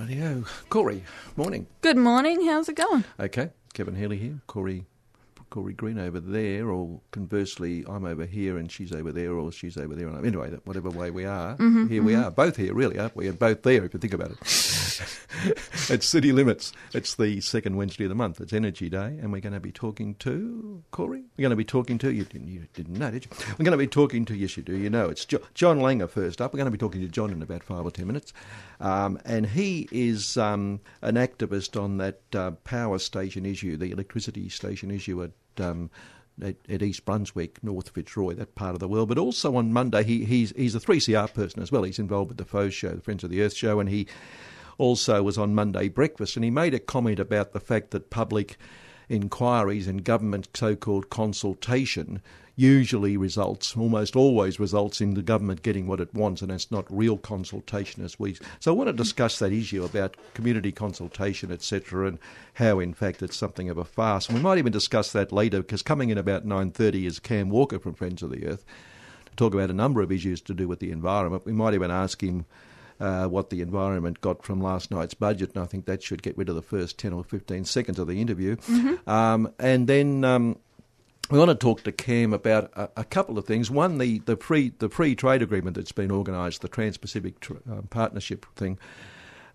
Radio. Corey, morning. Good morning. How's it going? Okay. Kevin Healy here. Corey Corey Green over there, or conversely, I'm over here and she's over there, or she's over there. And anyway, whatever way we are, mm-hmm, here mm-hmm. we are. Both here, really, aren't we? And both there, if you think about it. it's City Limits. It's the second Wednesday of the month. It's Energy Day, and we're going to be talking to Corey. We're going to be talking to you. Didn't, you didn't know, did you? We're going to be talking to yes, you do. You know, it's jo- John Langer first up. We're going to be talking to John in about five or ten minutes, um, and he is um, an activist on that uh, power station issue, the electricity station issue at um, at, at, East Brunswick, North Fitzroy, that part of the world. But also on Monday, he, he's he's a 3CR person as well. He's involved with the Foes show, the Friends of the Earth show, and he also was on Monday Breakfast. And he made a comment about the fact that public inquiries and government so-called consultation usually results, almost always results in the government getting what it wants, and it's not real consultation as we. So I want to discuss that issue about community consultation, etc., and how, in fact, it's something of a farce. And we might even discuss that later, because coming in about nine thirty is Cam Walker from Friends of the Earth to talk about a number of issues to do with the environment. We might even ask him. Uh, what the environment got from last night's budget, and I think that should get rid of the first 10 or 15 seconds of the interview. Mm-hmm. Um, and then um, we want to talk to Cam about a, a, couple of things. One, the, the free the free trade agreement that's been organised, the Trans Pacific tr- uh, Partnership thing.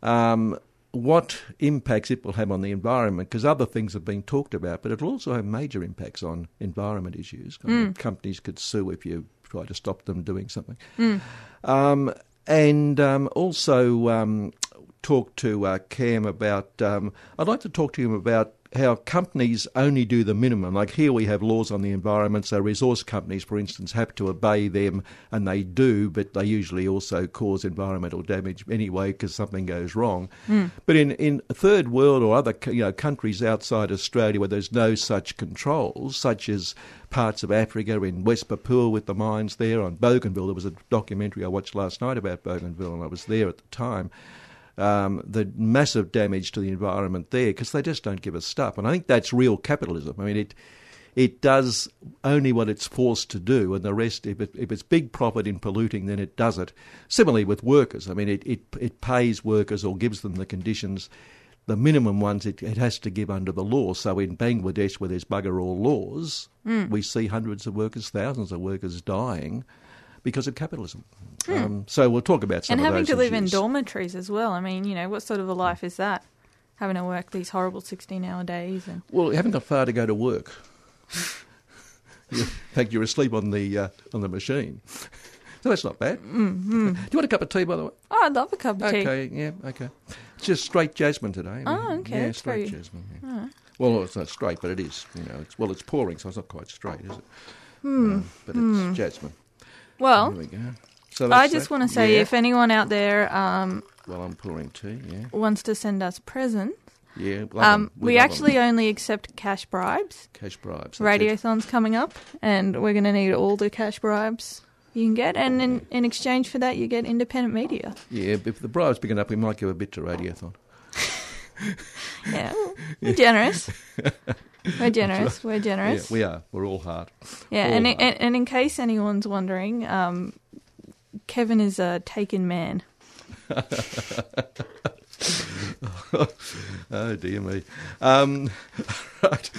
Um, what impacts it will have on the environment? Because other things have been talked about, but it'll also have major impacts on environment issues. Mm. companies could sue if you try to stop them doing something. Mm. Um, and um, also um, talk to uh, Cam about. Um, I'd like to talk to him about how companies only do the minimum. Like here we have laws on the environment, so resource companies, for instance, have to obey them, and they do, but they usually also cause environmental damage anyway because something goes wrong. Mm. But in, in third world or other you know, countries outside Australia where there's no such controls, such as parts of Africa, in West Papua with the mines there, on Bougainville, there was a documentary I watched last night about Bougainville, and I was there at the time um, the massive damage to the environment there because they just don't give a stuff. And I think that's real capitalism. I mean, it it does only what it's forced to do, and the rest, if, it, if it's big profit in polluting, then it does it. Similarly with workers, I mean, it, it, it pays workers or gives them the conditions, the minimum ones it, it has to give under the law. So in Bangladesh, where there's bugger all laws, mm. we see hundreds of workers, thousands of workers dying because of capitalism. Hmm. Um, so we'll talk about some and having to live in dormitories as well. I mean, you know, what sort of a life is that? Having to work these horrible sixteen-hour days and Well, you haven't got far to go to work. You- in fact, you're asleep on the uh, on the machine. So that's not bad. mm-hmm. Do you want a cup of tea, by the way? oh, I'd love a cup of tea. Okay, yeah, okay. It's just straight jasmine today. Oh, okay, Yeah, straight very- jasmine. yeah. Well, it's not straight, but it is. You know, it's, well, it's pouring, so it's not quite straight, is it? Um, but it's jasmine. Well, There we go. So I just want to say Yeah. if anyone out there um, Well, I'm pouring tea. Yeah, wants to send us presents, yeah. um, we, 'em. actually only accept cash bribes. cash bribes. that's it. Radiothon's coming up, and we're going to need all the cash bribes you can get. And in, in exchange for that, you get independent media. Yeah, if the bribe's big enough, we might give a bit to Radiothon. Yeah, generous. We're generous. We're generous. Yeah, we are. We're all hard. Yeah, all and, hard. and and in case anyone's wondering, um, Kevin is a taken man. oh dear me. Um, right.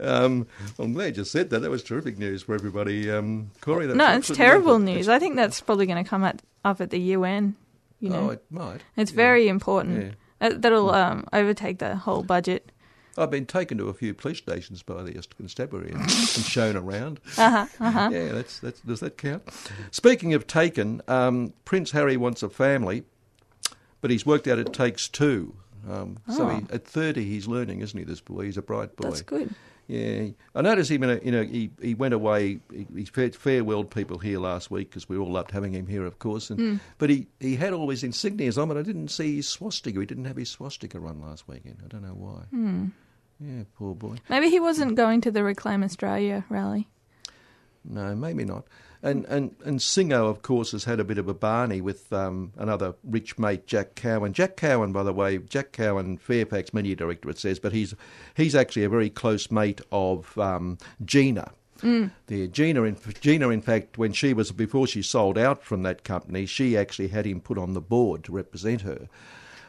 um, I'm glad you said that. That was terrific news for everybody. Um, Corey, that's no, it's terrible wonderful. news. I think that's probably going to come at, up at the UN. You know, Oh, it might. it's yeah. very important. Yeah. That'll um, overtake the whole budget. I've been taken to a few police stations by the constabulary and, and shown around. Uh huh. Uh huh. Yeah, that's, that's does that count? Speaking of taken, um, Prince Harry wants a family, but he's worked out it takes two. Um, So Oh. he, at thirty, he's learning, isn't he? This boy, he's a bright boy. That's good. Yeah, I noticed him. In a, you know, he he went away. He, he farewelled people here last week because we all loved having him here, of course. And but he, he had all his insignias on, but I didn't see his swastika. He didn't have his swastika on last weekend. I don't know why. Yeah, poor boy. Maybe he wasn't going to the Reclaim Australia rally. No, maybe not. And and and Singo, of course, has had a bit of a barney with um, another rich mate, Jack Cowin. Jack Cowin, by the way, Jack Cowin, Fairfax Media Director, it says, but he's he's actually a very close mate of um, Gina. The Gina, in, Gina, in fact, when she was before she sold out from that company, she actually had him put on the board to represent her.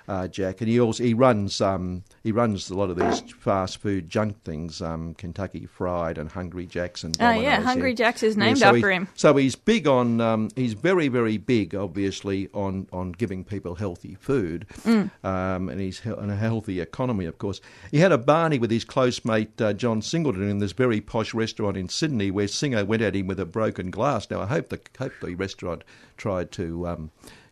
Uh, Jack, and he also he runs um, he runs a lot of these fast food junk things, um, Kentucky Fried and Hungry Jacks and Oh, yeah, Hungry Jack's is Yeah, named so he- after him. So he's big on um, he's very very big, obviously, on, on giving people healthy food, Mm. um, and he's he- and a healthy economy, of course. He had a barney with his close mate uh, John Singleton in this very posh restaurant in Sydney, where Singer went at him with a broken glass. Now I hope the hope the restaurant tried to.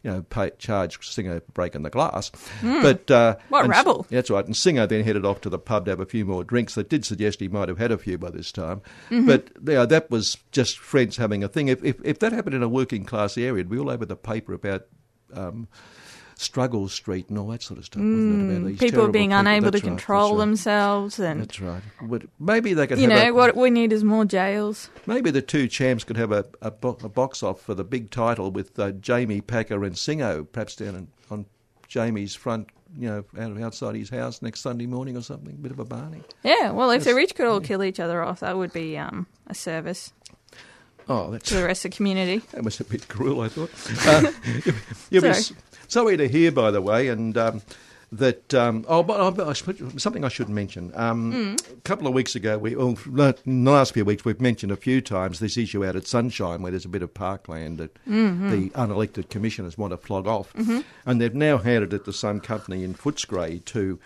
You know, pay, charge Singer breaking the glass, but uh. What rabble. That's right. And Singer then headed off to the pub to have a few more drinks. That did suggest he might have had a few by this time. Mm-hmm. But yeah, that was just friends having a thing. If, if if that happened in a working class area, it'd be all over the paper about. Um, Struggle Street and all that sort of stuff, wasn't it? About these Mm, People being people. unable to right, control right. themselves, and That's right. But maybe they could you know a, what we need is more jails. Maybe the two champs could have a, a, bo- a box off for the big title with uh, Jamie Packer and Singo, perhaps down in, on Jamie's front, you know, out, outside his house next Sunday morning or something. Bit of a barney. Yeah, well, if the rich could all kill each other off, that would be um, a service Oh, that's to the rest of the community. that was a bit cruel, I thought. Uh, you'll be Sorry. to hear, by the way, and um, that. Um, oh, but I, I, should- something I should mention. Um, A couple of weeks ago, we well, in the last few weeks, we've mentioned a few times this issue out at Sunshine, where there's a bit of parkland that the unelected commissioners want to flog off, and they've now handed it to some company in Footscray to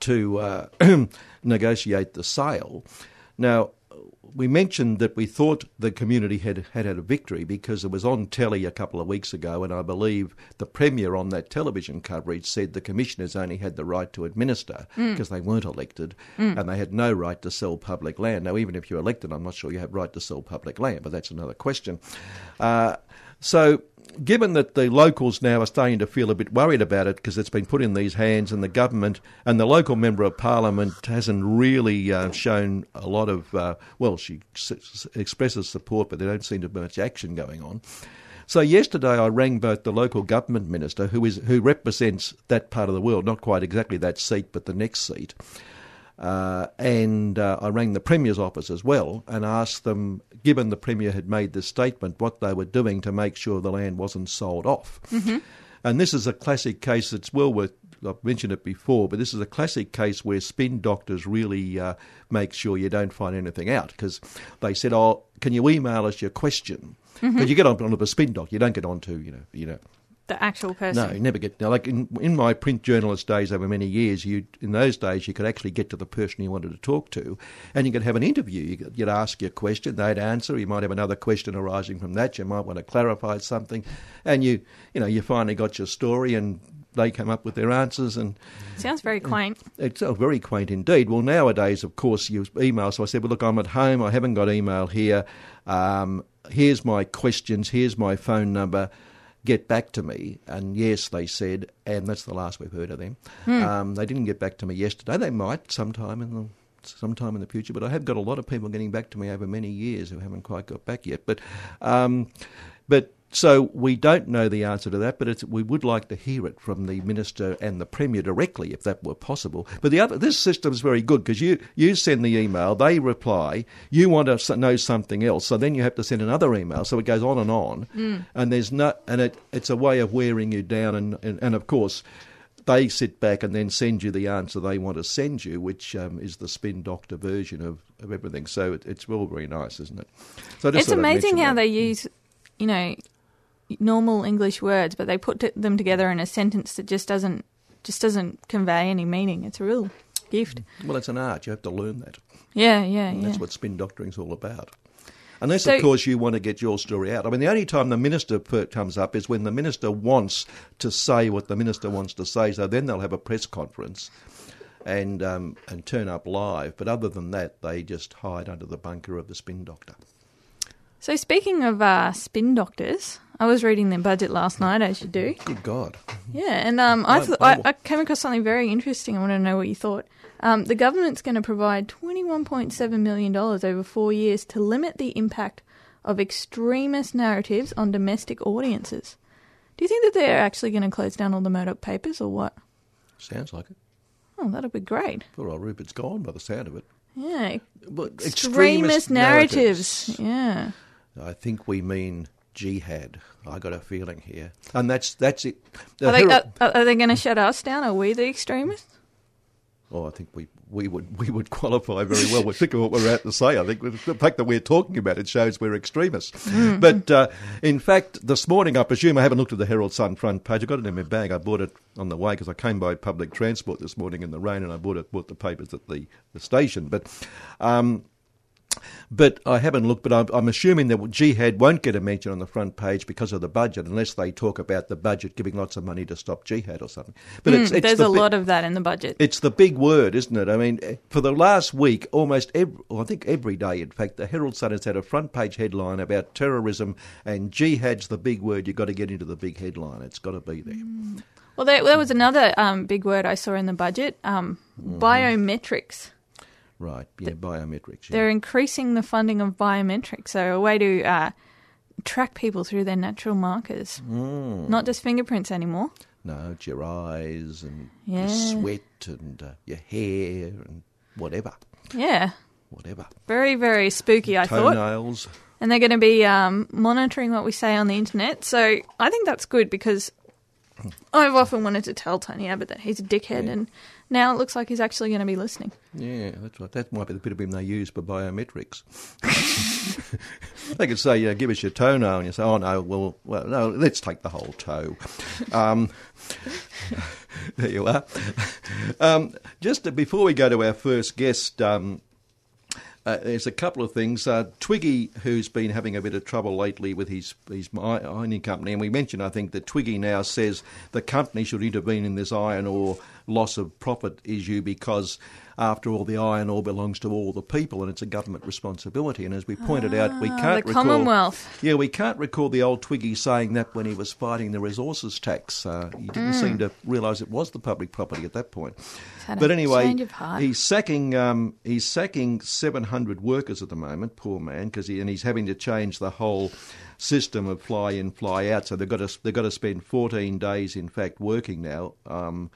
to uh, negotiate the sale. Now, we mentioned that we thought the community had, had had a victory because it was on telly a couple of weeks ago, and I believe the Premier on that television coverage said the commissioners only had the right to administer because they weren't elected and they had no right to sell public land. Now, even if you're elected, I'm not sure you have right to sell public land, but that's another question. Uh, so, given that the locals now are starting to feel a bit worried about it because it's been put in these hands and the government and the local member of parliament hasn't really uh, shown a lot of, uh, well, she s- expresses support, but there don't seem to be much action going on. So yesterday I rang both the local government minister, who is who represents that part of the world, not quite exactly that seat, but the next seat, uh, and uh, I rang the Premier's office as well and asked them, given the Premier had made this statement, what they were doing to make sure the land wasn't sold off. And this is a classic case that's well worth, I've mentioned it before, but this is a classic case where spin doctors really uh, make sure you don't find anything out because they said, oh, can you email us your question? But you get on onto the spin doc, you don't get onto, you know, you know, The actual person. no, you never get. Now, like in, in my print journalist days over many years, you in those days you could actually get to the person you wanted to talk to, and you could have an interview. You could, you'd ask your question, they'd answer. You might have another question arising from that. You might want to clarify something, and you, you know, you finally got your story, and they come up with their answers, and Sounds very quaint. it's uh, very quaint indeed. Well, nowadays, of course, you use email. So I said, well, look, I'm at home. I haven't got email here. Um, here's my questions. Here's my phone number. Get back to me. And yes, they said, and that's the last we've heard of them. Um, they didn't get back to me yesterday. They might sometime in the sometime in the future. But I have got a lot of people getting back to me over many years who haven't quite got back yet. But um, but so we don't know the answer to that, but it's, we would like to hear it from the minister and the premier directly, if that were possible. But the other, this system is very good because you you send the email, they reply, you want to know something else, so then you have to send another email, so it goes on and on, and there's no, and it it's a way of wearing you down, and and, and of course. They sit back and then send you the answer they want to send you, which um, is the spin doctor version of, of everything. So it, it's all very nice, isn't it? So It's amazing how that. they use, you know, normal English words, but they put t- them together in a sentence that just doesn't just doesn't convey any meaning. It's a real gift. Well, it's an art. You have to learn that. Yeah, yeah, And yeah. that's what spin doctoring's all about. Unless, So- of course, you want to get your story out. I mean, the only time the minister comes up is when the minister wants to say what the minister wants to say. So then they'll have a press conference, and um, and turn up live. But other than that, they just hide under the bunker of the spin doctor. So speaking of uh, spin doctors, I was reading their budget last night, as you do. Good God! Yeah, and um, I, th- I. I came across something very interesting. I want to know what you thought. Um, the government's going to provide twenty-one point seven million dollars over four years to limit the impact of extremist narratives on domestic audiences. Do you think that they're actually going to close down all the Murdoch papers, or what? Sounds like it. Oh, that'll be great. Poor old Rupert's gone by the sound of it. Yeah, But extremist, narratives. Yeah. I think we mean jihad. I got a feeling here, and that's that's it. The Are they, Herald- are, are they going to shut us down? Are we the extremists? Oh, I think we, we would we would qualify very well. We think of what we're out to say. I think the fact that we're talking about it shows we're extremists. But uh, in fact, this morning, I presume I haven't looked at the Herald Sun front page. I got it in my bag. I bought it on the way because I came by public transport this morning in the rain, and I bought it bought the papers at the, the station. But um, but I haven't looked. But I'm, I'm assuming that jihad won't get a mention on the front page because of the budget, unless they talk about the budget giving lots of money to stop jihad or something. But Mm, it's there's the a bit- lot of that in the budget. it's the big word, isn't it? I mean, eh, for the last week, almost every, well, I think every day, in fact, the Herald Sun has had a front page headline about terrorism, and jihad's the big word. You've got to get into the big headline. It's got to be there. Well, there, there was another um, big word I saw in the budget um, Mm-hmm. biometrics. Right, yeah, biometrics. Yeah. They're increasing the funding of biometrics, so a way to uh, track people through their natural markers, Mm. not just fingerprints anymore. No, it's your eyes and Yeah. your sweat and uh, your hair and whatever, Yeah, whatever. very very spooky. I thought, Toenails. and they're going to be um, monitoring what we say on the internet. So I think that's good because I've often wanted to tell Tony Abbott that he's a dickhead, Yeah. and now it looks like he's actually going to be listening. Yeah, that's right. That might be the bit of him they use for biometrics. they could say, yeah, give us your toenail, and you say, oh no, well, well, no, let's take the whole toe. Um, there you are. Um, just to- before we go to our first guest, um, uh, there's a couple of things. Uh, Twiggy, who's been having a bit of trouble lately with his his mi- mining company, and we mentioned, I think, that Twiggy now says the company should intervene in this iron ore loss of profit issue because, after all, the iron ore belongs to all the people, and it's a government responsibility. And as we pointed out, we Ah, can't the recall, Commonwealth. Yeah, we can't recall the old Twiggy saying that when he was fighting the resources tax. Uh, he didn't seem to realise it was the public property at that point. But anyway, change of heart. he's sacking um, he's sacking 700 workers at the moment. Poor man, because he, and he's having to change the whole system of fly in, fly out. So they've got to they've got to spend 14 days, in fact, working now. Um,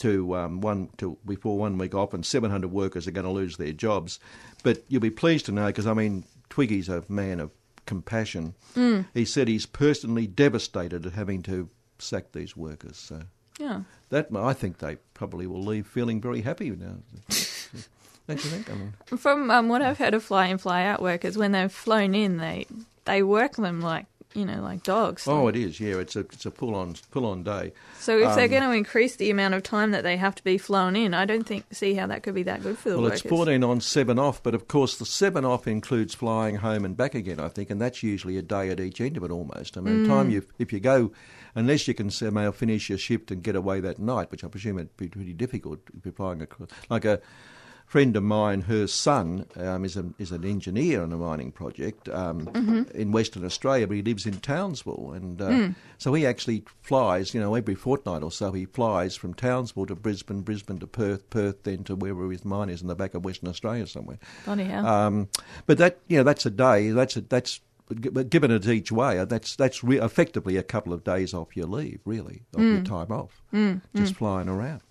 to um, one to before one week off, and 700 workers are going to lose their jobs. But you'll be pleased to know, because I mean, Twiggy's a man of compassion. Mm. He said he's personally devastated at having to sack these workers. So Yeah. that I think they probably will leave feeling very happy now. Don't you think? I mean, From um, what I've heard of fly in, fly out workers, when they've flown in, they they work them like you know like dogs. oh, it is. Yeah, it's a it's a full on full on day. so if they're um, going to increase the amount of time that they have to be flown in, I don't think see how that could be that good for the Well, workers. it's 14 on, 7 off, but of course the 7 off includes flying home and back again, I think, and that's usually a day at each end of it almost. I mean, the time you if you go, unless you can somehow finish your shift and get away that night, which I presume it'd be pretty difficult if you're flying across. Like a friend of mine, her son um, is, a, is an engineer on a mining project um, in Western Australia, but he lives in Townsville, and uh, so he actually flies, you know, every fortnight or so he flies from Townsville to Brisbane, Brisbane to Perth, Perth then to wherever his mine is in the back of Western Australia somewhere. Bloody hell. Um, but that, you know, that's a day. That's a, that's but given it each way, uh, that's that's re- effectively a couple of days off your leave, really, of your time off, just flying around.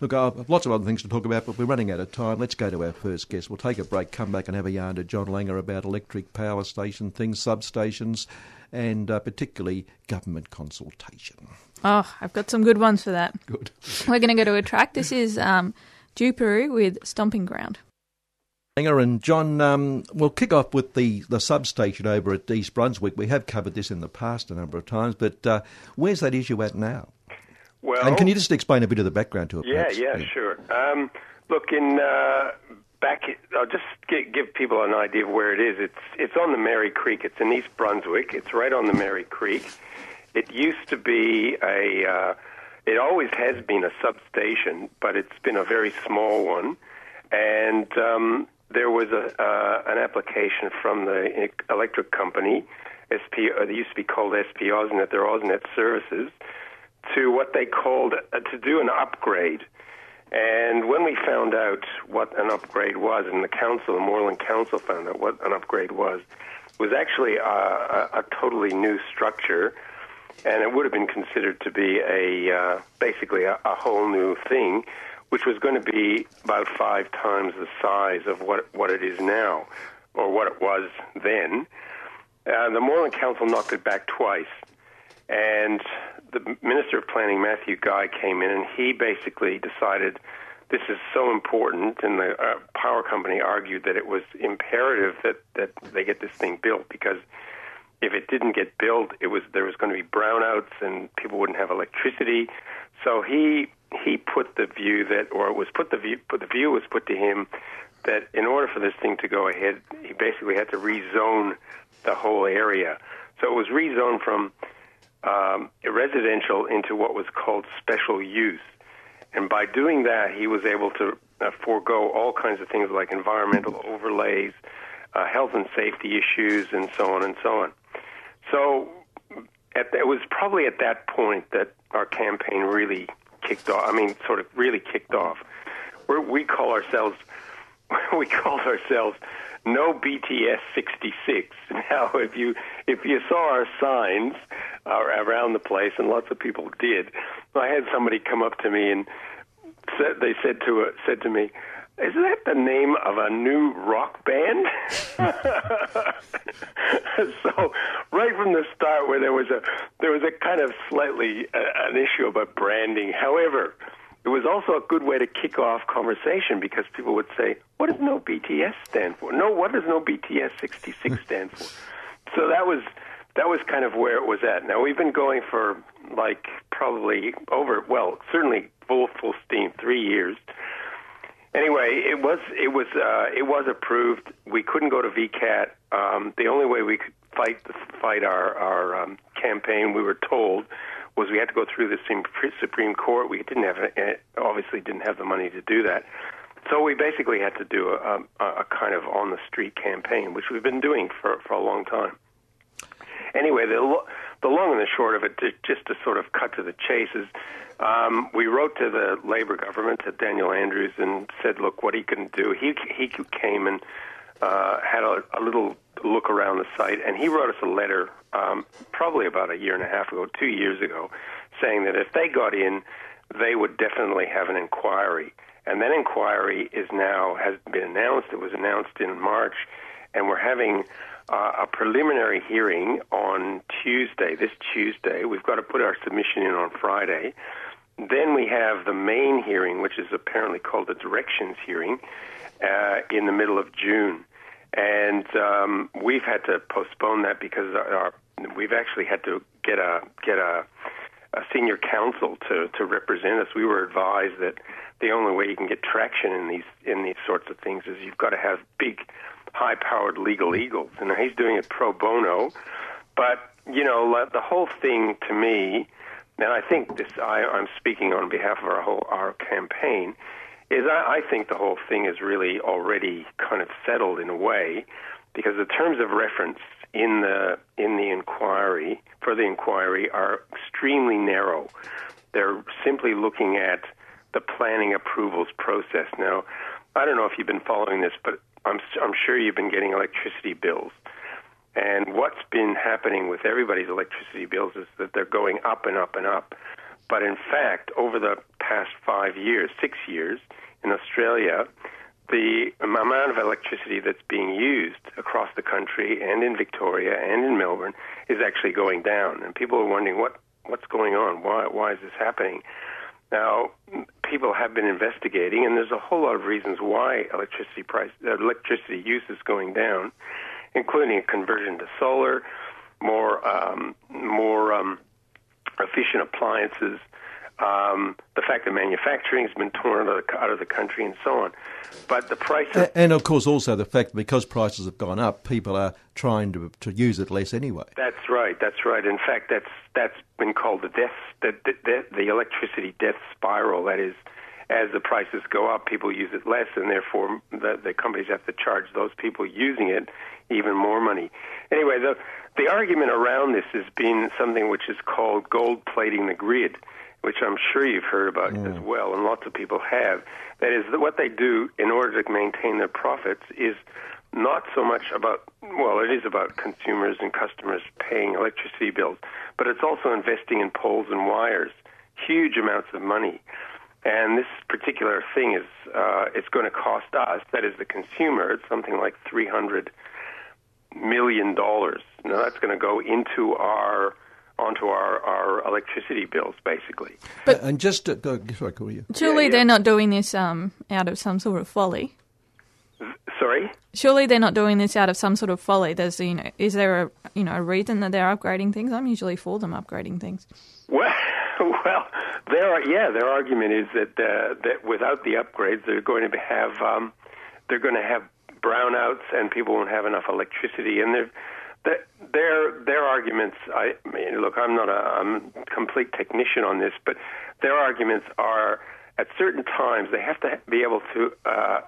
Look, I have lots of other things to talk about, but we're running out of time. Let's go to our first guest. We'll take a break, come back and have a yarn to John Langer about electric power station things, substations, and uh, particularly government consultation. oh, I've got some good ones for that. Good. We're going to go to a track. This is um, Juperu with Stomping Ground. Langer and John, um, we'll kick off with the, the substation over at East Brunswick. We have covered this in the past a number of times, but uh, where's that issue at now? Well, And can you just explain a bit of the background to it? yeah, perhaps? yeah, sure. Um, look, in uh, back, I'll just gi- give people an idea of where it is. It's it's on the Merri Creek. It's in East Brunswick. It's right on the Merri Creek. It used to be a uh, It always has been a substation, but it's been a very small one. And um, there was a, uh, an application from the electric company, SP, uh, they used to be called SP Ausnet, they're Ausnet Services, to what they called uh, to do an upgrade. And when we found out what an upgrade was, and the council, the Moreland Council found out what an upgrade was, was actually a, a, a totally new structure, and it would have been considered to be a uh, basically a, a whole new thing, which was going to be about five times the size of what what it is now, or what it was then. Uh, the Moreland Council knocked it back twice, and the Minister of Planning, Matthew Guy, came in and he basically decided this is so important, and the uh, power company argued that it was imperative that, that they get this thing built because if it didn't get built, it was there was going to be brownouts and people wouldn't have electricity. So he he put the view that, or it was put the view, put the view was put to him that in order for this thing to go ahead, he basically had to rezone the whole area. So it was rezoned from um, residential into what was called special use. And by doing that, he was able to uh, forego all kinds of things like environmental overlays, uh, health and safety issues, and so on and so on. So at, it was probably at that point that our campaign really kicked off. I mean, sort of really kicked off. We're, we call ourselves we called ourselves no BTS 66. Now, if you if you saw our signs uh, around the place, and lots of people did, I had somebody come up to me and said they said to uh, said to me, "Is that the name of a new rock band?" so, right from the start, where there was a there was a kind of slightly uh, an issue about branding. However it was also a good way to kick off conversation because people would say, "What does no BTS stand for?" No, what does no BTS 66 stand for? So that was that was kind of where it was at. Now we've been going for like probably over well, certainly full full steam, three years. Anyway, it was it was uh, it was approved. We couldn't go to VCAT. Um, the only way we could fight fight our our um, campaign, we were told, was we had to go through the Supreme Court. We didn't have eh, obviously didn't have the money to do that, so we basically had to do a, a, kind of on the street campaign, which we've been doing for for a long time. Anyway, the the long and the short of it, just to sort of cut to the chase, is um, we wrote to the Labor government, to Daniel Andrews, and said, look, what he can do. He he came and uh, had a, a little look around the site, and he wrote us a letter um, probably about a year and a half ago, two years ago, saying that if they got in, they would definitely have an inquiry. And that inquiry is now has been announced. It was announced in March, and we're having uh, a preliminary hearing on Tuesday. This Tuesday, we've got to put our submission in on Friday. Then we have the main hearing, which is apparently called the directions hearing, uh, in the middle of June and um, we've had to postpone that because our, we've actually had to get a get a, a senior counsel to to represent us. We were advised that the only way you can get traction in these in these sorts of things is you've got to have big, high-powered legal eagles, and he's doing it pro bono. But you know, the whole thing to me, and I think this I, I'm speaking on behalf of our whole our campaign is I, I think the whole thing is really already kind of settled in a way because the terms of reference in the in the inquiry for the inquiry are extremely narrow. They're simply looking at the planning approvals process. Now, I don't know if you've been following this, but I'm I'm sure you've been getting electricity bills. And what's been happening with everybody's electricity bills is that they're going up and up and up. But in fact, over the past five years, six years, in Australia, the amount of electricity that's being used across the country and in Victoria and in Melbourne is actually going down. And people are wondering what what's going on? Why why is this happening? Now, people have been investigating, and there's a whole lot of reasons why electricity price electricity use is going down, including a conversion to solar, more um, more um, efficient appliances, um, the fact that manufacturing has been torn out of, the, out of the country, and so on. But the price, of, And of course, also the fact that because prices have gone up, people are trying to to use it less anyway. that's right, that's right. In fact, that's that's been called the death, the, the, the, the electricity death spiral. That is, as the prices go up, people use it less, and therefore the, the companies have to charge those people using it even more money. Anyway, the the argument around this has been something which is called gold plating the grid, which I'm sure you've heard about as well, and lots of people have. That is, that what they do in order to maintain their profits is not so much about, well, it is about consumers and customers paying electricity bills, but it's also investing in poles and wires, huge amounts of money. And this particular thing is, uh, it's going to cost us, that is the consumer, it's something like 300 million dollars. Now that's going to go into our onto our, our electricity bills, basically. But- and just to, go, sorry, Corey, you. Surely yeah. they're not doing this um, out of some sort of folly. Sorry. Surely they're not doing this out of some sort of folly. There's, you know, is there a, you know, a reason that they're upgrading things? I'm usually for them upgrading things. Well, well, their yeah, their argument is that uh, that without the upgrades, they're going to have um, they're going to have brownouts and people won't have enough electricity. And they're, their their arguments. I mean, look, I'm not a I'm a complete technician on this, but their arguments are at certain times they have to be able to uh,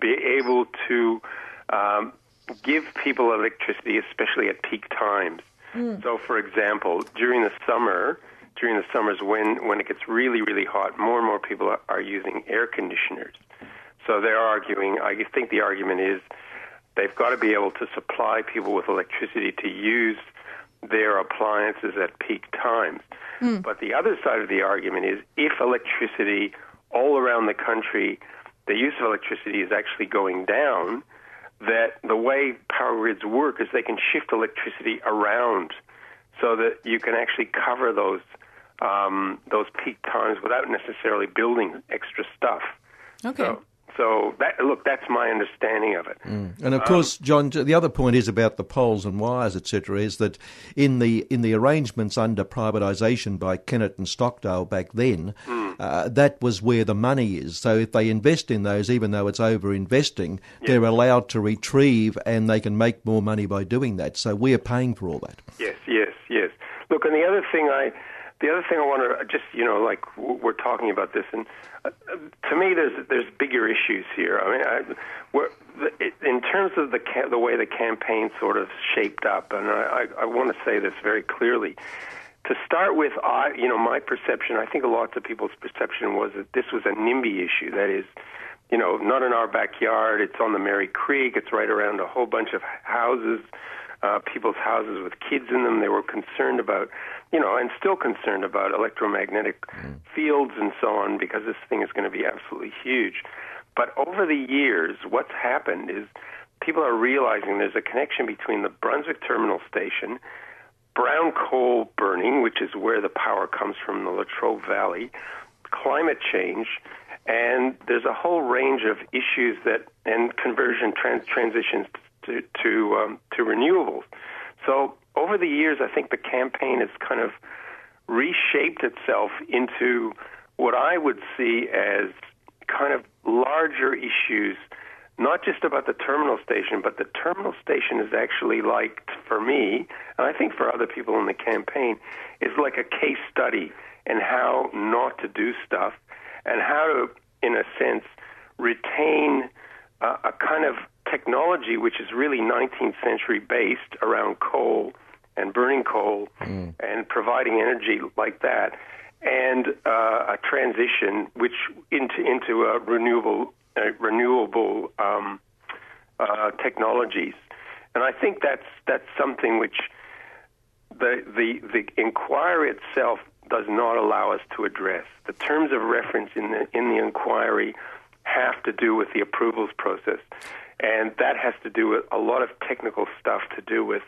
be able to um, give people electricity, especially at peak times. So, for example, during the summer, during the summers when, when it gets really, really hot, more and more people are, are using air conditioners. So they're arguing, I think the argument is they've got to be able to supply people with electricity to use their appliances at peak times. Hmm. But the other side of the argument is if electricity all around the country, the use of electricity is actually going down, that the way power grids work is they can shift electricity around so that you can actually cover those um, those peak times without necessarily building extra stuff. Okay. So, so that look, that's my understanding of it. And of course, John, the other point is about the poles and wires, etc. Is that in the in the arrangements under privatisation by Kennett and Stockdale back then, uh, that was where the money is. So if they invest in those, even though it's over investing, they're allowed to retrieve and they can make more money by doing that. So we're paying for all that. Yes, yes, yes. Look, and the other thing I, the other thing I want to just, you know, like we're talking about this, and uh, uh, to me, there's there's bigger issues here. I mean, I, we're, in terms of the the way the campaign sort of shaped up, and I, I, want to say this very clearly. To start with, I, you know, my perception, I think lots of people's perception was that this was a NIMBY issue. That is, you know, not in our backyard. It's on the Merri Creek. It's right around a whole bunch of houses, uh, people's houses with kids in them. They were concerned about, you know, and still concerned about electromagnetic fields and so on because this thing is going to be absolutely huge. But over the years, what's happened is people are realizing there's a connection between the Brunswick Terminal Station, brown coal burning, which is where the power comes from the Latrobe Valley, climate change, and there's a whole range of issues that and conversion trans- transitions to to um, to renewables. So over the years, I think the campaign has kind of reshaped itself into what I would see as kind of larger issues, not just about the terminal station, but the terminal station is actually like, for me, and I think for other people in the campaign, is like a case study in how not to do stuff and how to, in a sense, retain uh, a kind of technology which is really 19th century based around coal and burning coal and providing energy like that, and uh, a transition which into into a renewable uh, renewable um, uh, technologies, and I think that's that's something which the the the inquiry itself does not allow us to address. The terms of reference in the in the inquiry have to do with the approvals process, and that has to do with a lot of technical stuff to do with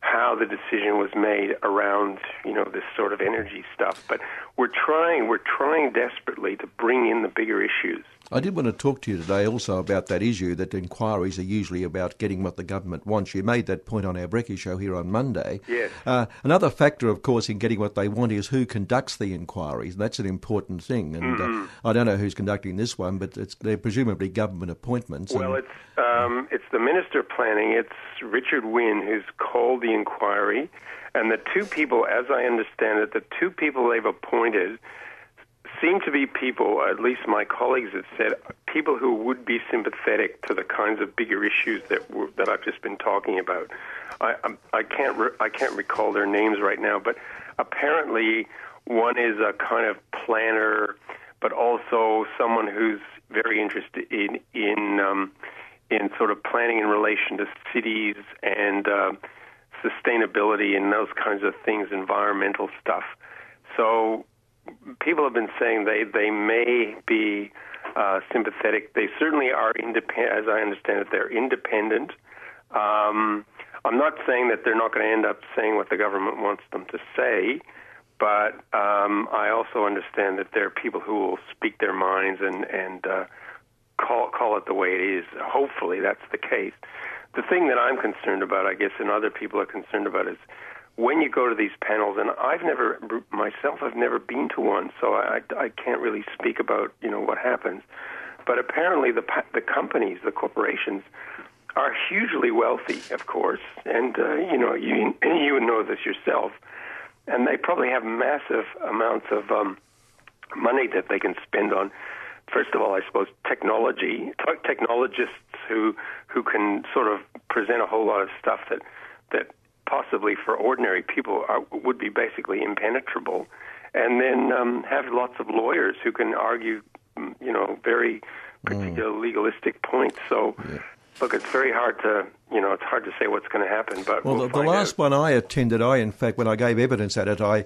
how the decision was made around you know this sort of energy stuff. But we're trying we're trying desperately to bring in the bigger issues. I did want to talk to you today also about that issue that inquiries are usually about getting what the government wants. You made that point on our Brecky show here on Monday. Yes. Uh, another factor, of course, in getting what they want is who conducts the inquiries. That's an important thing. And Mm-hmm. uh, I don't know who's conducting this one, but it's, they're presumably government appointments. Well, and- it's um, it's the Minister Planning. It's Richard Wynne who's called the inquiry, and the two people, as I understand it, the two people they've appointed seem to be people, at least my colleagues have said, people who would be sympathetic to the kinds of bigger issues that were, that I've just been talking about. I I'm- I can't re- I can't recall their names right now, but apparently one is a kind of planner, but also someone who's very interested in in um, in sort of planning in relation to cities and uh, sustainability and those kinds of things, environmental stuff. So people have been saying they they may be uh, sympathetic. They certainly are independent, as I understand it. They're independent. Um, I'm not saying that they're not going to end up saying what the government wants them to say, but um, I also understand that there are people who will speak their minds and and uh, call call it the way it is. Hopefully, that's the case. The thing that I'm concerned about, I guess, and other people are concerned about, is when you go to these panels. And I've never myself, I've never been to one, so I I can't really speak about you know what happens. But apparently, the the companies, the corporations, are hugely wealthy, of course, and uh, you know you you would know this yourself, and they probably have massive amounts of um, money that they can spend on. First of all, I suppose technology, technologists who who can sort of present a whole lot of stuff that that possibly for ordinary people are, would be basically impenetrable, and then um, have lots of lawyers who can argue, mm, you know, very particular legalistic points. So look, it's very hard to, you know, it's hard to say what's going to happen. But Well, we'll the, the last out. one I attended, I in fact, when I gave evidence at it, I,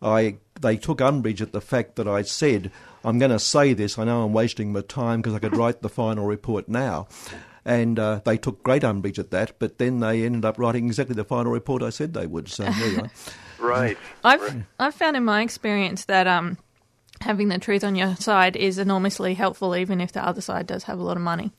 I, they took umbrage at the fact that I said, "I'm going to say this. I know I'm wasting my time because I could write the final report now." And uh, they took great umbrage at that, but then they ended up writing exactly the final report I said they would. So there you are. right. I've I've found in my experience that um, having the truth on your side is enormously helpful, even if the other side does have a lot of money.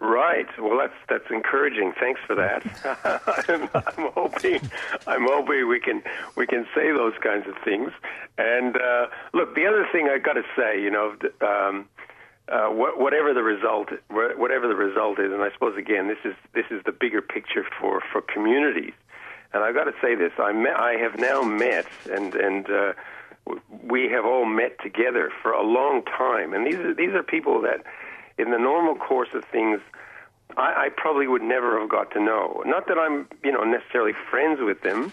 Right. Well, that's that's encouraging. Thanks for that. I'm, I'm hoping I'm hoping we can we can say those kinds of things. And uh, look, the other thing I've got to say, you know, um, uh, wh- whatever the result, wh- whatever the result is, and I suppose again, this is this is the bigger picture for for communities. And I've got to say this: I met, I have now met, and and uh, we have all met together for a long time. And these are these are people that, in the normal course of things, I, I probably would never have got to know. Not that I'm, you know, necessarily friends with them,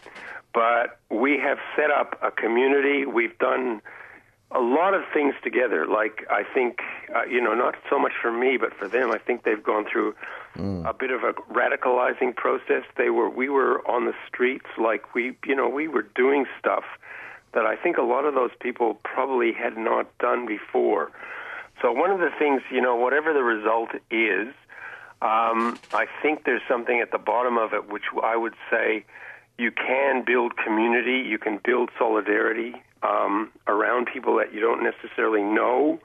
but we have set up a community. We've done a lot of things together. Like I think, uh, you know, not so much for me, but for them. I think they've gone through a bit of a radicalizing process. They were, we were on the streets, like we, you know, we were doing stuff that I think a lot of those people probably had not done before. So one of the things, you know, whatever the result is, um, I think there's something at the bottom of it which I would say you can build community, you can build solidarity um, around people that you don't necessarily know.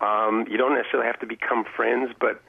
Um, you don't necessarily have to become friends, but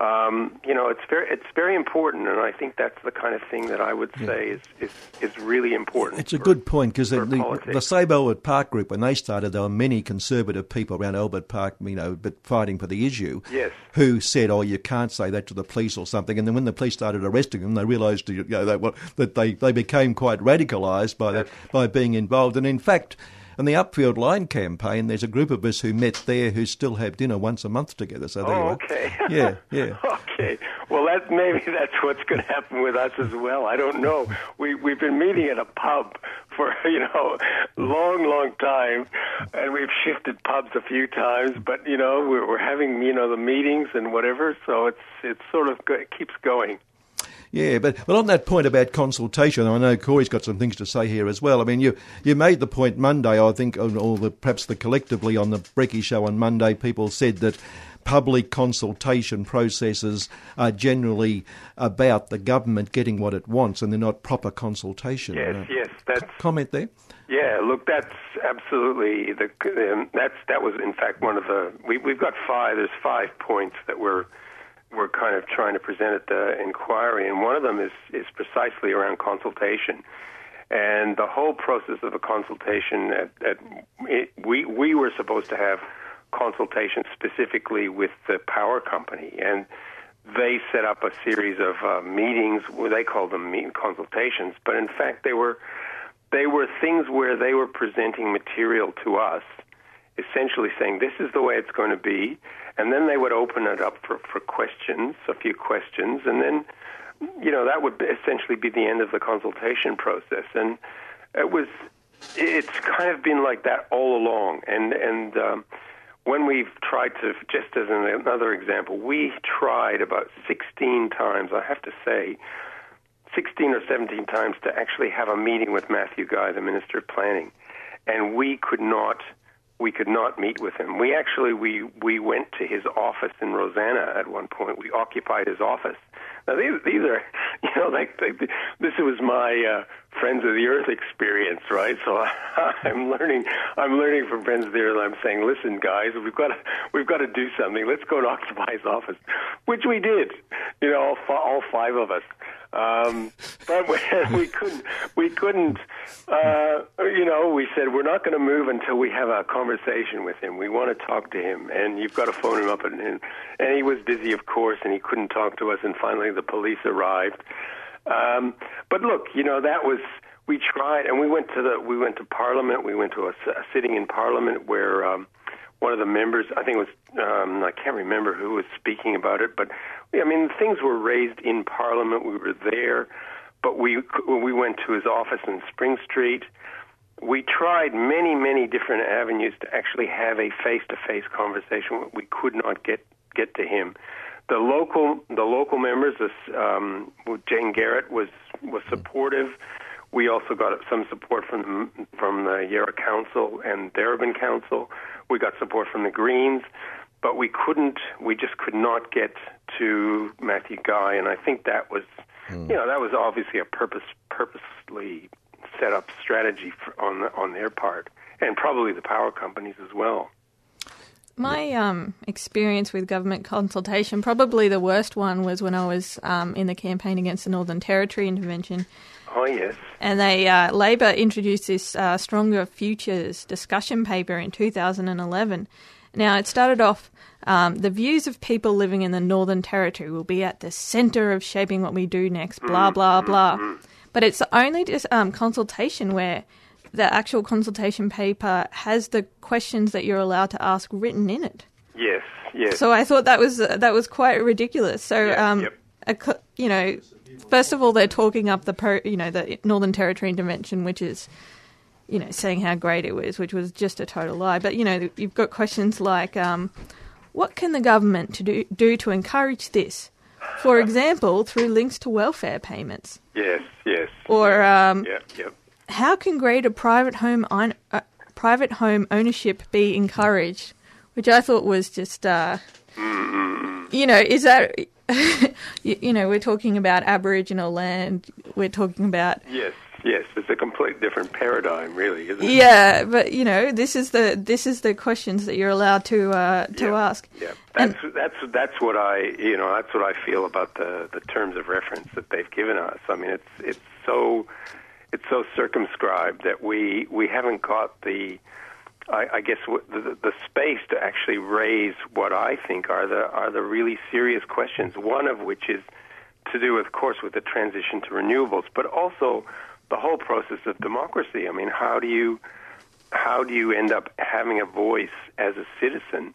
um, you know it's very it's very important, and I think that's the kind of thing that I would say is, is is really important. It's a for- good point because the, the, Save Park group, when they started, there were many conservative people around Albert Park, you know, but fighting for the issue. Yes. Who said, "Oh, you can't say that to the police or something," and then when the police started arresting them, they realised, you know, that, that they they became quite radicalised by that by being involved. And in fact. In the Upfield Line campaign, there's a group of us who met there who still have dinner once a month together. So there you Oh, are. okay. Yeah, yeah. okay. Well, that maybe that's what's going to happen with us as well. I don't know. We we've been meeting at a pub for you know long, long time, and we've shifted pubs a few times. But you know we're, we're having you know the meetings and whatever. So it's it's sort of go, it keeps going. Yeah, but, but on that point about consultation, I know Corey's got some things to say here as well. I mean, you, you made the point Monday, I think, or the, perhaps the collectively on the Brecky show on Monday, people said that public consultation processes are generally about the government getting what it wants and they're not proper consultation. Yes, Uh, yes, that's Comment there? Yeah, look, that's absolutely the. Um, that's that was in fact one of the. We, we've got five. There's five points that we're we're kind of trying to present at the inquiry, and one of them is is precisely around consultation, and the whole process of a consultation. At, at it, we we were supposed to have consultation specifically with the power company, and they set up a series of uh, meetings. Where they called them meeting consultations, but in fact they were they were things where they were presenting material to us, essentially saying this is the way it's going to be, and then they would open it up for, for questions, a few questions, and then, you know, that would essentially be the end of the consultation process. And it was, it's kind of been like that all along. And and um, when we've tried to, just as another example, we tried about 16 times, I have to say, 16 or 17 times to actually have a meeting with Matthew Guy, the Minister of Planning, and we could not we could not meet with him. We actually we we went to his office in Rosanna at one point. We occupied his office. Now these these are you know like, this was my uh, Friends of the Earth experience, right? So I, I'm learning I'm learning from Friends of the Earth. I'm saying, listen, guys, we've got to we've got to do something. Let's go and occupy his office, which we did. You know, all, all five of us. Um, but we, we couldn't. We couldn't. Uh, you know, we said we're not going to move until we have a conversation with him. We want to talk to him, and you've got to phone him up. And, and, he was busy, of course, and he couldn't talk to us. And finally, the police arrived. Um, but look, you know, that was we tried, and we went to the we went to Parliament. We went to a, a sitting in Parliament where. Um, one of the members, I think it was, um, I can't remember who was speaking about it, but I mean, things were raised in Parliament. We were there, but we we went to his office in Spring Street. We tried many, many different avenues to actually have a face-to-face conversation. We could not get get to him. The local the local members, um, Jane Garrett was was supportive. We also got some support from the, from the Yarra Council and Darebin Council. We got support from the Greens, but we couldn't. We just could not get to Matthew Guy, and I think that was, mm. you know, that was obviously a purpose purposely set up strategy for, on on their part, and probably the power companies as well. My um, experience with government consultation, probably the worst one, was when I was um, in the campaign against the Northern Territory intervention. Oh yes. And they uh, Labor introduced this uh, Stronger Futures discussion paper in 2011. Now it started off. Um, the views of people living in the Northern Territory will be at the centre of shaping what we do next. Blah blah blah. But it's the only just um, consultation where the actual consultation paper has the questions that you're allowed to ask written in it. Yes, yes. So I thought that was uh, that was quite ridiculous. So Yeah, um, yep. a, you know, first of all, they're talking up the pro, you know the Northern Territory intervention, which is you know saying how great it was, which was just a total lie. But you know, you've got questions like, um, what can the government to do do to encourage this? For example, through links to welfare payments, Yes, yes. or um, Yep, yep. How can greater private home on, uh, private home ownership be encouraged? Which I thought was just, uh, you know, is that you, you know we're talking about Aboriginal land, we're talking about Yes, yes. It's a complete different paradigm, really, isn't it? yeah, but you know this is the this is the questions that you're allowed to uh, to Yeah. ask. Yeah, And- that's that's that's what I you know that's what I feel about the the terms of reference that they've given us. I mean, it's it's so it's so circumscribed that we we haven't got the I, I guess the, the space to actually raise what I think are the are the really serious questions. One of which is to do, of course, with the transition to renewables, but also the whole process of democracy. I mean, how do you how do you end up having a voice as a citizen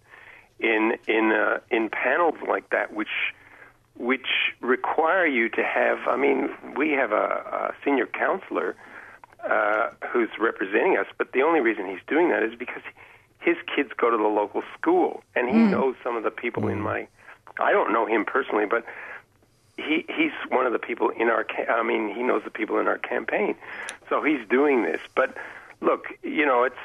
in in uh, in panels like that, which which require you to have? I mean, we have a, a senior counselor uh, who's representing us, but the only reason he's doing that is because his kids go to the local school, and he knows some of the people in my. I don't know him personally, but he he's one of the people in our. Ca- I mean, he knows the people in our campaign, so he's doing this. But look, you know, it's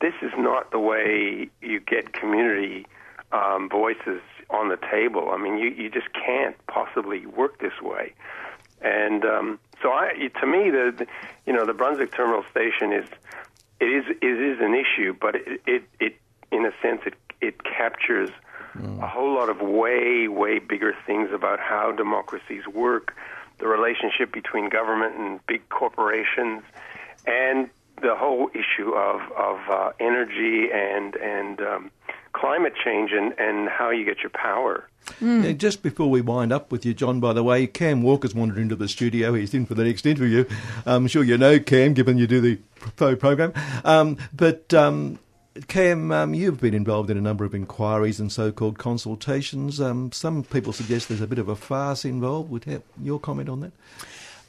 this is not the way you get community um, voices on the table. I mean, you you just can't possibly work this way. And um, so, I, to me, the, the you know the Brunswick terminal station is it is it is an issue, but it it, it in a sense it it captures a whole lot of way way bigger things about how democracies work, the relationship between government and big corporations, and the whole issue of of uh, energy and and um, climate change and, and how you get your power. Yeah, just before we wind up with you, John, by the way, Cam Walker's wandered into the studio. He's in for the next interview. I'm sure you know Cam, given you do the pro- program. Um, but um, Cam, um, you've been involved in a number of inquiries and so-called consultations. Um, some people suggest there's a bit of a farce involved. Would have your comment on that?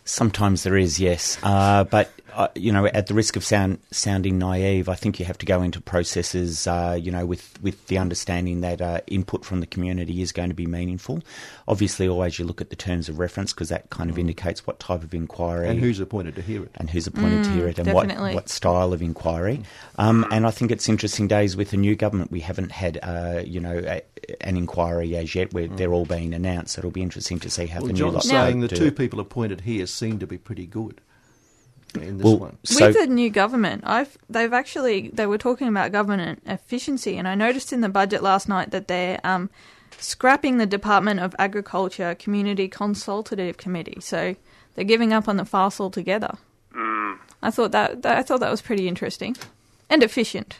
Sometimes there is, yes. Uh, but, uh, you know, at the risk of sound, sounding naive, I think you have to go into processes, uh, you know, with, with the understanding that uh, input from the community is going to be meaningful. Obviously, always you look at the terms of reference because that kind of indicates what type of inquiry. And who's appointed to hear it? and who's appointed to hear it and what, definitely. what style of inquiry. Um, and I think it's interesting days with the new government. We haven't had, uh, you know, a, an inquiry as yet where they're all being announced. It'll be interesting to see how Well, the new John's lot saying the do two it. people appointed here seem to be pretty good in this Well, one. so With the new government, I've they've actually they were talking about government efficiency, and I noticed in the budget last night that they're um, scrapping the Department of Agriculture Community Consultative Committee. So they're giving up on the farce altogether. I thought that, that I thought that was pretty interesting and efficient.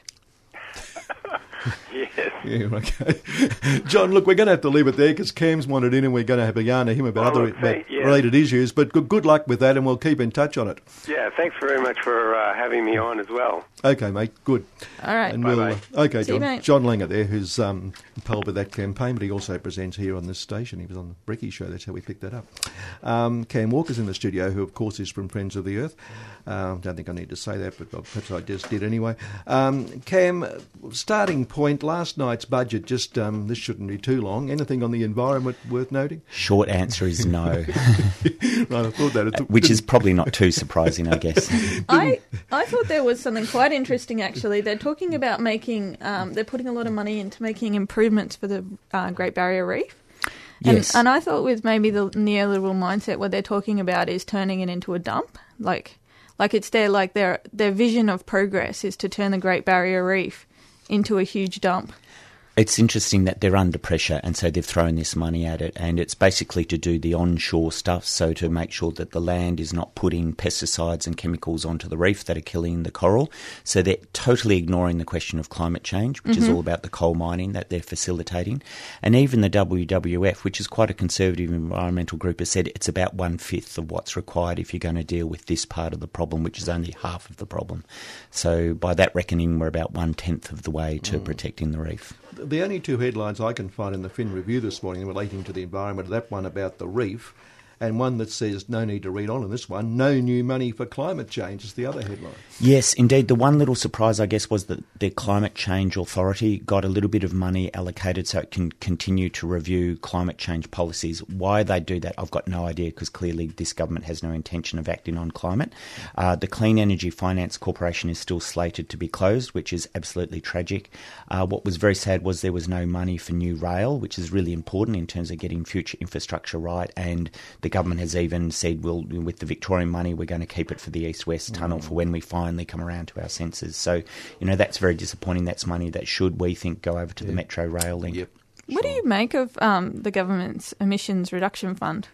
Yes. Yeah, okay. John, look, we're going to have to leave it there because Cam's wanted in and we're going to have a yarn to him about Oh, other yeah. related issues. But good, good luck with that and we'll keep in touch on it. Yeah. Thanks very much for uh, having me on as well. Okay, mate, good. All right. And we'll, Bye-bye. uh, okay, See you, John. mate. John Langer there, who's um, involved with that campaign, but he also presents here on this station. He was on the Bricky show, that's how we picked that up. Um, Cam Walker's in the studio, who, of course, is from Friends of the Earth. Um, don't think I need to say that, but perhaps I just did anyway. Um, Cam, starting point, last night's budget, just um, this shouldn't be too long. Anything on the environment worth noting? short answer is no, right, I thought that. Which is probably not too surprising, I guess. I I thought there was something quite interesting actually. They're talking about making um, they're putting a lot of money into making improvements for the uh, Great Barrier Reef. And, Yes. and I thought with maybe the neoliberal mindset, what they're talking about is turning it into a dump. Like, like it's their like their their vision of progress is to turn the Great Barrier Reef into a huge dump. It's interesting that they're under pressure, and so they've thrown this money at it. And it's basically to do the onshore stuff, so to make sure that the land is not putting pesticides and chemicals onto the reef that are killing the coral. So they're totally ignoring the question of climate change, which is mm-hmm. all about the coal mining that they're facilitating. And even the WWF, which is quite a conservative environmental group, has said it's about one fifth of what's required if you're going to deal with this part of the problem, which is only half of the problem. So by that reckoning, we're about one tenth of the way to mm. protecting the reef. The only two headlines I can find in the Fin Review this morning relating to the environment are that one about the reef and one that says, no need to read on in this one, no new money for climate change is the other headline. Yes, indeed. The one little surprise, I guess, was that the Climate Change Authority got a little bit of money allocated so it can continue to review climate change policies. Why they do that, I've got no idea because clearly this government has no intention of acting on climate. Uh, the Clean Energy Finance Corporation is still slated to be closed, which is absolutely tragic. Uh, what was very sad was there was no money for new rail, which is really important in terms of getting future infrastructure right. And the government has even said, well, with the Victorian money, we're going to keep it for the East West Tunnel for when we finally come around to our senses. So, you know, that's very disappointing. That's money that should, we think, go over to the Metro Rail link. Yep. What do you make of um, the government's emissions reduction fund?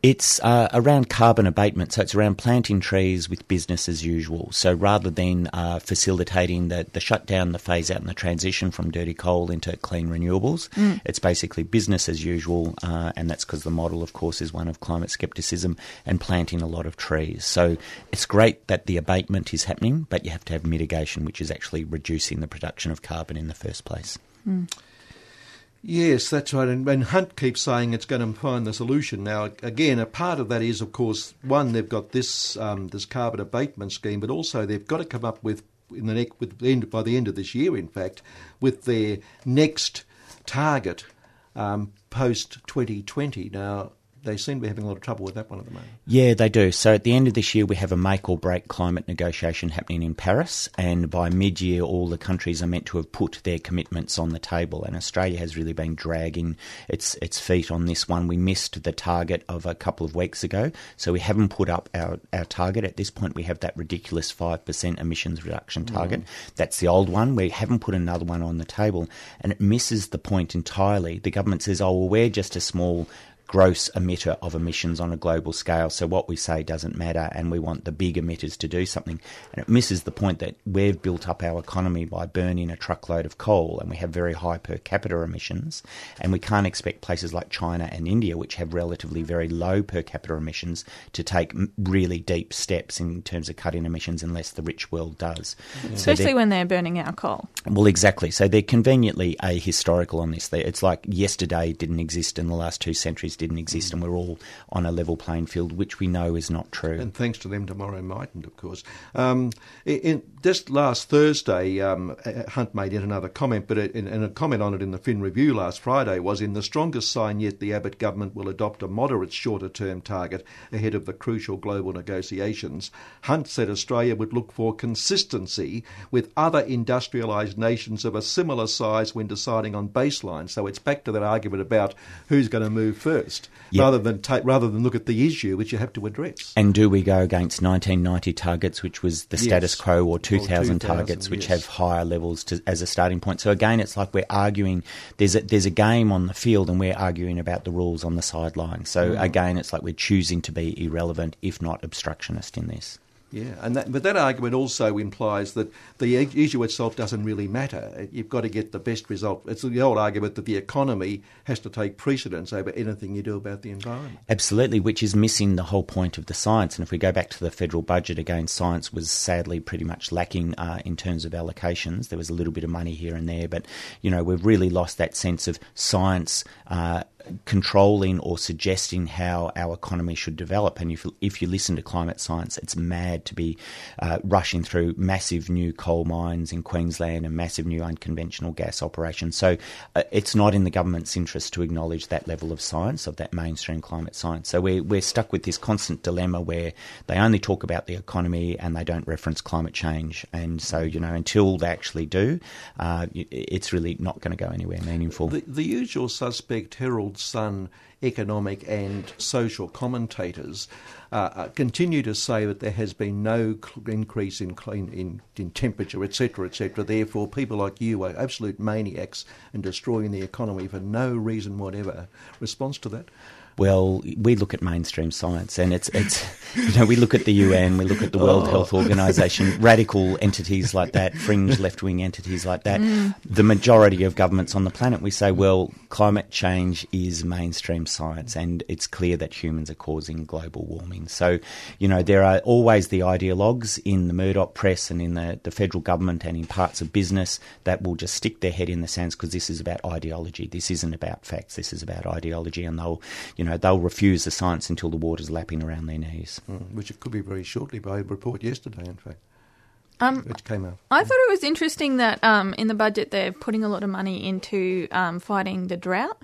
It's uh, around carbon abatement, so it's around planting trees with business as usual. So rather than uh, facilitating the, the shutdown, the phase out, and the transition from dirty coal into clean renewables, it's basically business as usual, uh, and that's because the model, of course, is one of climate skepticism and planting a lot of trees. So it's great that the abatement is happening, but you have to have mitigation, which is actually reducing the production of carbon in the first place. Yes, that's right. And, and Hunt keeps saying it's going to find the solution. Now, again, a part of that is, of course, one they've got this um, this carbon abatement scheme, but also they've got to come up with in the with the end by the end of this year, in fact, with their next target um, post 2020. Now, they seem to be having a lot of trouble with that one at the moment. Yeah, they do. So at the end of this year, we have a make or break climate negotiation happening in Paris, and by mid year, all the countries are meant to have put their commitments on the table. And Australia has really been dragging its its feet on this one. We missed the target of a couple of weeks ago, so we haven't put up our, our target. At this point, we have that ridiculous 5% emissions reduction target. Mm. That's the old one. We haven't put another one on the table, and it misses the point entirely. The government says, oh, well, we're just a small gross emitter of emissions on a global scale. So what we say doesn't matter, and we want the big emitters to do something. And it misses the point that we've built up our economy by burning a truckload of coal, and we have very high per capita emissions. And we can't expect places like China and India, which have relatively very low per capita emissions, to take really deep steps in terms of cutting emissions unless the rich world does. Yeah. So Especially when they're burning our coal. Well, exactly. So they're conveniently ahistorical on this. It's like yesterday didn't exist in the last two centuries didn't exist, and we're all on a level playing field, which we know is not true. And thanks to them, tomorrow mightn't, of course. Um, in, just last Thursday, um, Hunt made yet another comment, but in, in a comment on it in the Fin Review last Friday was in the strongest sign yet, the Abbott government will adopt a moderate shorter term target ahead of the crucial global negotiations. Hunt said Australia would look for consistency with other industrialised nations of a similar size when deciding on baselines. So it's back to that argument about who's going to move first first, yep. rather than take, rather than look at the issue which you have to address. And do we go against 1990 targets, which was the yes. status quo, or 2000, or 2000 targets, which yes. have higher levels to, as a starting point? So again, it's like we're arguing. There's a, there's a game on the field, and we're arguing about the rules on the sideline. So mm. again, it's like we're choosing to be irrelevant, if not obstructionist, in this. Yeah, and that, but that argument also implies that the issue itself doesn't really matter. You've got to get the best result. It's the old argument that the economy has to take precedence over anything you do about the environment. Absolutely, which is missing the whole point of the science. And if we go back to the federal budget again, science was sadly pretty much lacking uh, in terms of allocations. There was a little bit of money here and there, but you know we've really lost that sense of science. Uh, controlling or suggesting how our economy should develop. And if, if you listen to climate science, it's mad to be uh, rushing through massive new coal mines in Queensland and massive new unconventional gas operations. So uh, it's not in the government's interest to acknowledge that level of science, of that mainstream climate science. So we're, we're stuck with this constant dilemma where they only talk about the economy and they don't reference climate change. And so, you know, until they actually do, uh, it's really not going to go anywhere meaningful. The, the usual suspect Herald Sun economic and social commentators uh, uh, continue to say that there has been no increase in, in, in temperature, etc., etc. Therefore, people like you are absolute maniacs and destroying the economy for no reason whatever. Response to that? Well, we look at mainstream science, and it's it's you know we look at the UN, we look at the World oh. Health Organization, radical entities like that, fringe left wing entities like that. Mm. The majority of governments on the planet, we say, well, climate change is mainstream science, and it's clear that humans are causing global warming. So, you know, there are always the ideologues in the Murdoch press and in the, the federal government and in parts of business that will just stick their head in the sands because this is about ideology. This isn't about facts. This is about ideology, and they'll, you know know, they'll refuse the science until the water's lapping around their knees. Mm, which it could be very shortly by a report yesterday, in fact. Um, which came out. I thought it was interesting that um, in the budget they're putting a lot of money into um, fighting the drought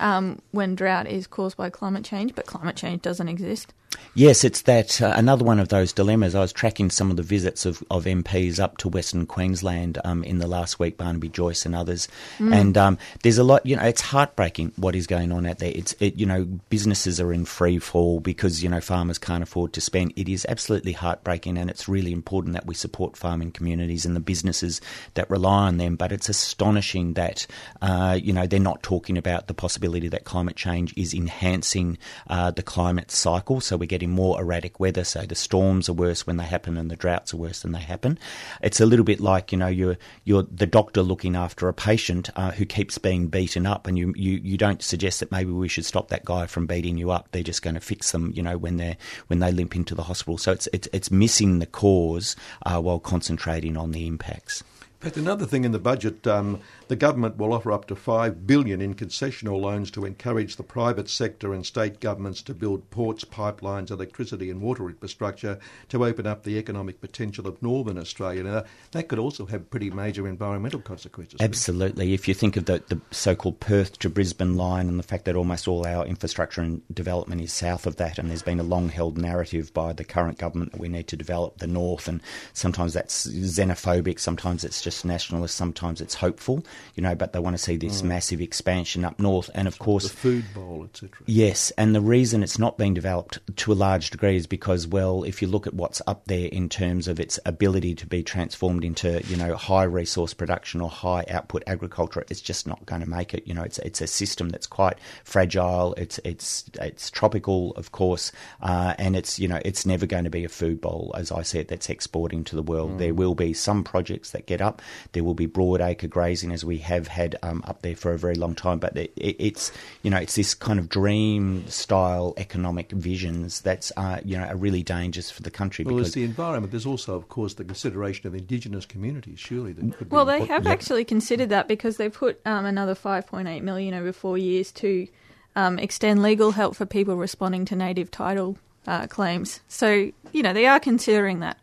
um, when drought is caused by climate change, but climate change doesn't exist. Yes, it's that uh, another one of those dilemmas. I was tracking some of the visits of, of MPs up to Western Queensland um, in the last week, Barnaby Joyce and others, mm. and um, there's a lot. You know, it's heartbreaking what is going on out there. It's it, you know businesses are in free fall because you know farmers can't afford to spend. It is absolutely heartbreaking, and it's really important that we support farming communities and the businesses that rely on them. But it's astonishing that uh, you know they're not talking about the possibility that climate change is enhancing uh, the climate cycle. So we're getting more erratic weather. So the storms are worse when they happen, and the droughts are worse when they happen. It's a little bit like you know you're you're the doctor looking after a patient uh, who keeps being beaten up, and you, you you don't suggest that maybe we should stop that guy from beating you up. They're just going to fix them, you know, when they when they limp into the hospital. So it's it's it's missing the cause uh, while concentrating on the impacts. But another thing in the budget, um, the government will offer up to five billion in concessional loans to encourage the private sector and state governments to build ports, pipelines, electricity, and water infrastructure to open up the economic potential of northern Australia. Now, that could also have pretty major environmental consequences. Absolutely. If you think of the, the so-called Perth to Brisbane line and the fact that almost all our infrastructure and development is south of that, and there's been a long-held narrative by the current government that we need to develop the north, and sometimes that's xenophobic, sometimes it's just nationalist, sometimes it's hopeful, you know, but they want to see this mm. massive expansion up north. And of course, the food bowl, etc. Yes, and the reason it's not being developed to a large degree is because, well, if you look at what's up there in terms of its ability to be transformed into, you know, high resource production or high output agriculture, it's just not going to make it. You know, it's it's a system that's quite fragile. It's it's it's tropical, of course, uh, and it's you know it's never going to be a food bowl as I said that's exporting to the world. Mm. There will be some projects that get up. There will be broadacre grazing as we have had um, up there for a very long time. But it, it, it's you know it's this kind of dream style economic visions that's uh, you know are really dangerous for the country. Well, there's the environment. There's also, of course, the consideration of indigenous communities. Surely, well, they have actually considered that because they put um, another 5.8 million over four years to um, extend legal help for people responding to native title uh, claims. So you know they are considering that.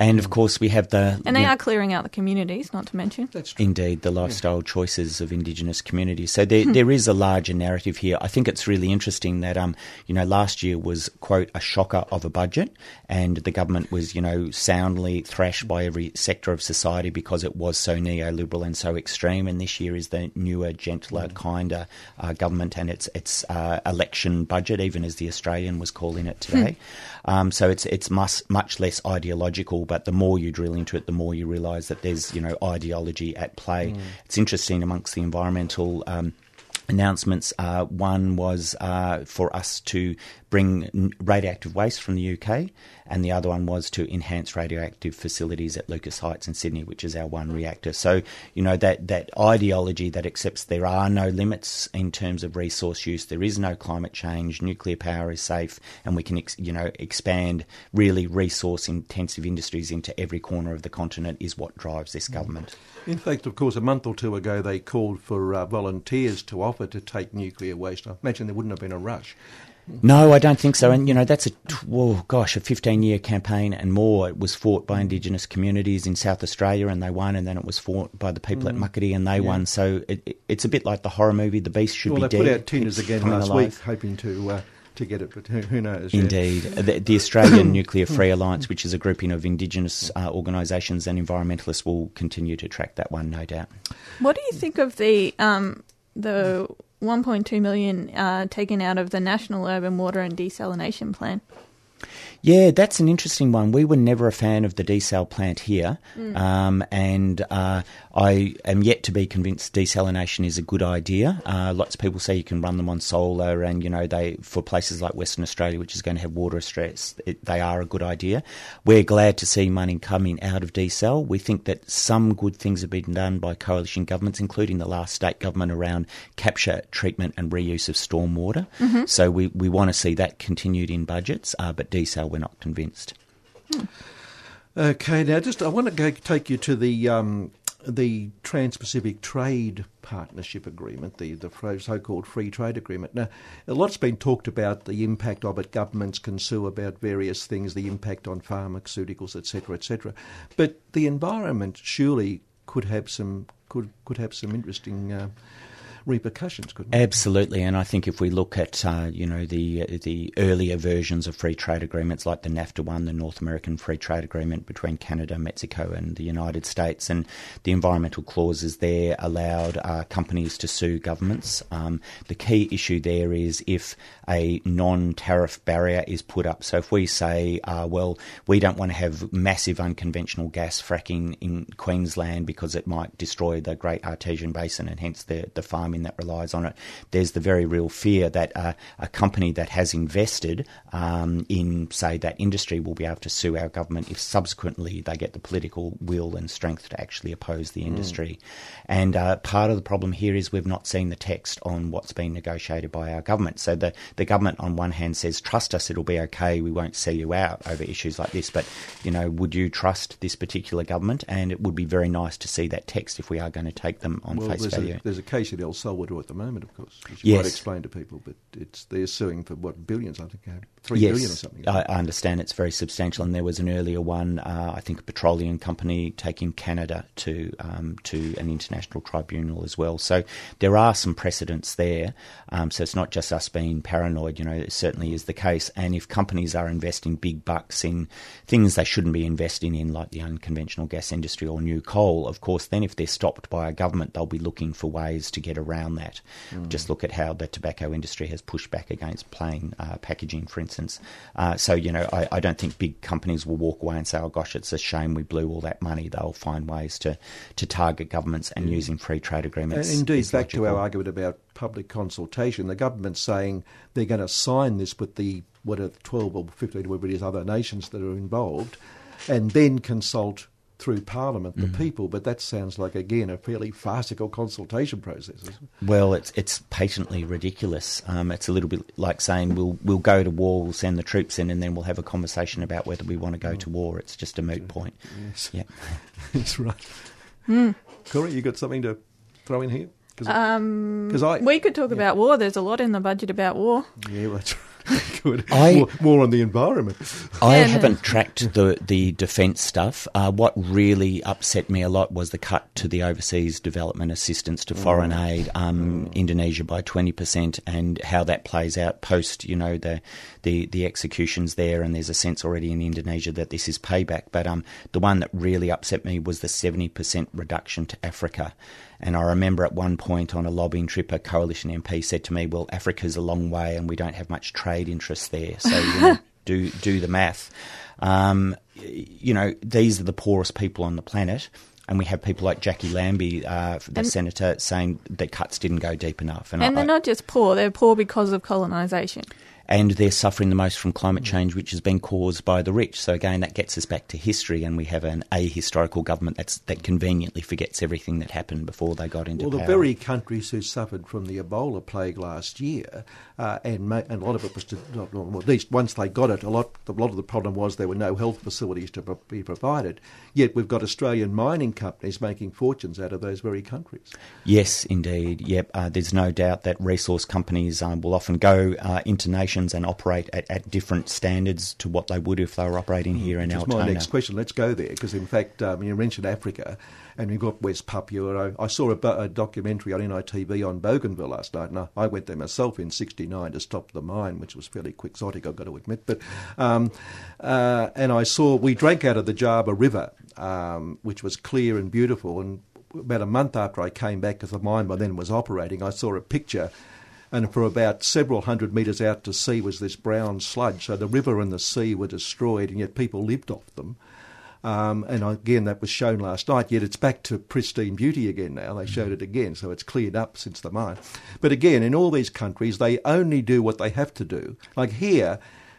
And of course, we have the. And they are clearing out the communities, not to mention. That's true. Indeed, the lifestyle yeah. choices of Indigenous communities. So there, there is a larger narrative here. I think it's really interesting that, um, you know, last year was, quote, a shocker of a budget, and the government was, you know, soundly thrashed by every sector of society because it was so neoliberal and so extreme. And this year is the newer, gentler, mm. kinder uh, government and its, its uh, election budget, even as the Australian was calling it today. Hmm. Um, so it's, it's much, much less ideological but the more you drill into it, the more you realise that there's you know ideology at play. Mm. It's interesting amongst the environmental. Um, announcements. Uh, one was uh, for us to bring radioactive waste from the UK, and the other one was to enhance radioactive facilities at Lucas Heights in Sydney, which is our one reactor. So, you know, that, that ideology that accepts there are no limits in terms of resource use, there is no climate change, nuclear power is safe, and we can, ex- you know, expand really resource intensive industries into every corner of the continent is what drives this government. In fact, of course, a month or two ago they called for uh, volunteers to offer to take nuclear waste. I imagine there wouldn't have been a rush. No, I don't think so. And you know, that's a oh gosh, a 15-year campaign and more. It was fought by Indigenous communities in South Australia, and they won. And then it was fought by the people mm. at Muckaty, and they yeah. won. So it, it, it's a bit like the horror movie The Beast Should well, Be Dead. Well, they put out tenders again last alive. week, hoping to. Uh, to get it, but who, who knows? Indeed. Yeah. The, the, Australian Nuclear Free Alliance, which is a grouping of Indigenous uh, organisations and environmentalists, will continue to track that one, no doubt. What do you think of the um, the 1.2 million uh, taken out of the National Urban Water and Desalination Plan. Yeah, that's an interesting one. We were never a fan of the desal plant here, mm. um, and uh, I am yet to be convinced desalination is a good idea. Uh, lots of people say you can run them on solar, and you know they for places like Western Australia, which is going to have water stress, it, they are a good idea. We're glad to see money coming out of desal. We think that some good things have been done by coalition governments, including the last state government around capture, treatment, and reuse of stormwater. Mm-hmm. So we we want to see that continued in budgets, uh, but desal we're not convinced. Okay, now just I want to go take you to the um, the Trans-Pacific Trade Partnership Agreement, the the so-called Free Trade Agreement. Now, a lot's been talked about the impact of it. Governments can sue about various things, the impact on pharmaceuticals, etc., etc. But the environment surely could have some could could have some interesting. Uh, repercussions, couldn't it? Absolutely, and I think if we look at uh, you know the the earlier versions of free trade agreements like the NAFTA one, the North American Free Trade Agreement between Canada, Mexico, and the United States, and the environmental clauses there allowed uh, companies to sue governments. Um, the key issue there is if a non-tariff barrier is put up. So if we say, uh, well, we don't want to have massive unconventional gas fracking in Queensland because it might destroy the Great Artesian Basin and hence the the farm chain that relies on it. There's the very real fear that uh, a company that has invested um, in, say, that industry will be able to sue our government if subsequently they get the political will and strength to actually oppose the industry. Mm. And uh, part of the problem here is we've not seen the text on what's been negotiated by our government. So the, the government, on one hand, says, trust us, it'll be okay, we won't sell you out over issues like this. But, you know, would you trust this particular government? And it would be very nice to see that text if we are going to take them on well, face there's value. A, there's a case in El Salvador at the moment, of course, which you yes. might explain to people, but it's they're suing for what billions, I think, three yes, billion or something. I, I understand it's very substantial, and there was an earlier one, uh, I think, a petroleum company taking Canada to um, to an international tribunal as well. So there are some precedents there. Um, so it's not just us being paranoid. You know, it certainly is the case. And if companies are investing big bucks in things they shouldn't be investing in, like the unconventional gas industry or new coal, of course, then if they're stopped by a government, they'll be looking for ways to get around that. Mm. Just look at how the tobacco industry has pushed back against plain uh, packaging, for instance. Uh, so, you know, I, I, don't think big companies will walk away and say, oh gosh, it's a shame we blew all that money. They'll find ways to, to target governments and using free trade agreements. And indeed, back to our argument about public consultation, the government's saying they're going to sign this with the, what are 12 or 15, whatever it is, other nations that are involved, and then consult through Parliament the mm. people, but that sounds like again a fairly farcical consultation process. Well, it's it's patently ridiculous. Um, it's a little bit like saying we'll we'll go to war, we'll send the troops in, and then we'll have a conversation about whether we want to go oh. to war. It's just a moot point. Yes, yeah, that's right. Mm. Corey, you got something to throw in here? Cause um, I, we could talk yeah. about war. There's a lot in the budget about war. Yeah, that's right. Good. I, more, more, on the environment. I yeah, haven't no. tracked the the defence stuff. Uh, what really upset me a lot was the cut to the overseas development assistance to foreign mm. aid, um, mm. Indonesia by twenty percent, and how that plays out post you know the, the the executions there. And there's a sense already in Indonesia that this is payback. But um, the one that really upset me was the seventy percent reduction to Africa. And I remember at one point on a lobbying trip, a coalition MP said to me, "Well, Africa's a long way, and we don't have much trade interest there, so you know, do do the math." Um, you know, these are the poorest people on the planet. And we have people like Jackie Lambie, uh, the and, senator, saying that cuts didn't go deep enough. And, and I, they're not just poor; they're poor because of colonisation and they're suffering the most from climate change, which has been caused by the rich. So again, that gets us back to history, and we have an ahistorical government that's, that conveniently forgets everything that happened before they got into well, power. Well, the very countries who suffered from the Ebola plague last year, uh, and, ma- and a lot of it was to, well, at least once they got it, a lot, a lot of the problem was there were no health facilities to be provided. Yet we've got Australian mining companies making fortunes out of those very countries. Yes, indeed. Yep. Uh, there's no doubt that resource companies um, will often go uh, into nations and operate at, at, different standards to what they would if they were operating here in Which Altona. my next question. Let's go there because, in fact, um, you mentioned Africa, and we've got West Papua. I, I saw a, a, documentary on NITV on Bougainville last night, and I, I went there myself in '69 to stop the mine, which was fairly quixotic, I've got to admit. But um, uh, and I saw we drank out of the Jaba River, um, which was clear and beautiful, and about a month after I came back, because the mine by then was operating, I saw a picture and for about several hundred metres out to sea was this brown sludge. So the river and the sea were destroyed, and yet people lived off them. Um, and again, that was shown last night, yet it's back to pristine beauty again now. They showed it again, so it's cleared up since the mine. But again, in all these countries, they only do what they have to do. Like here,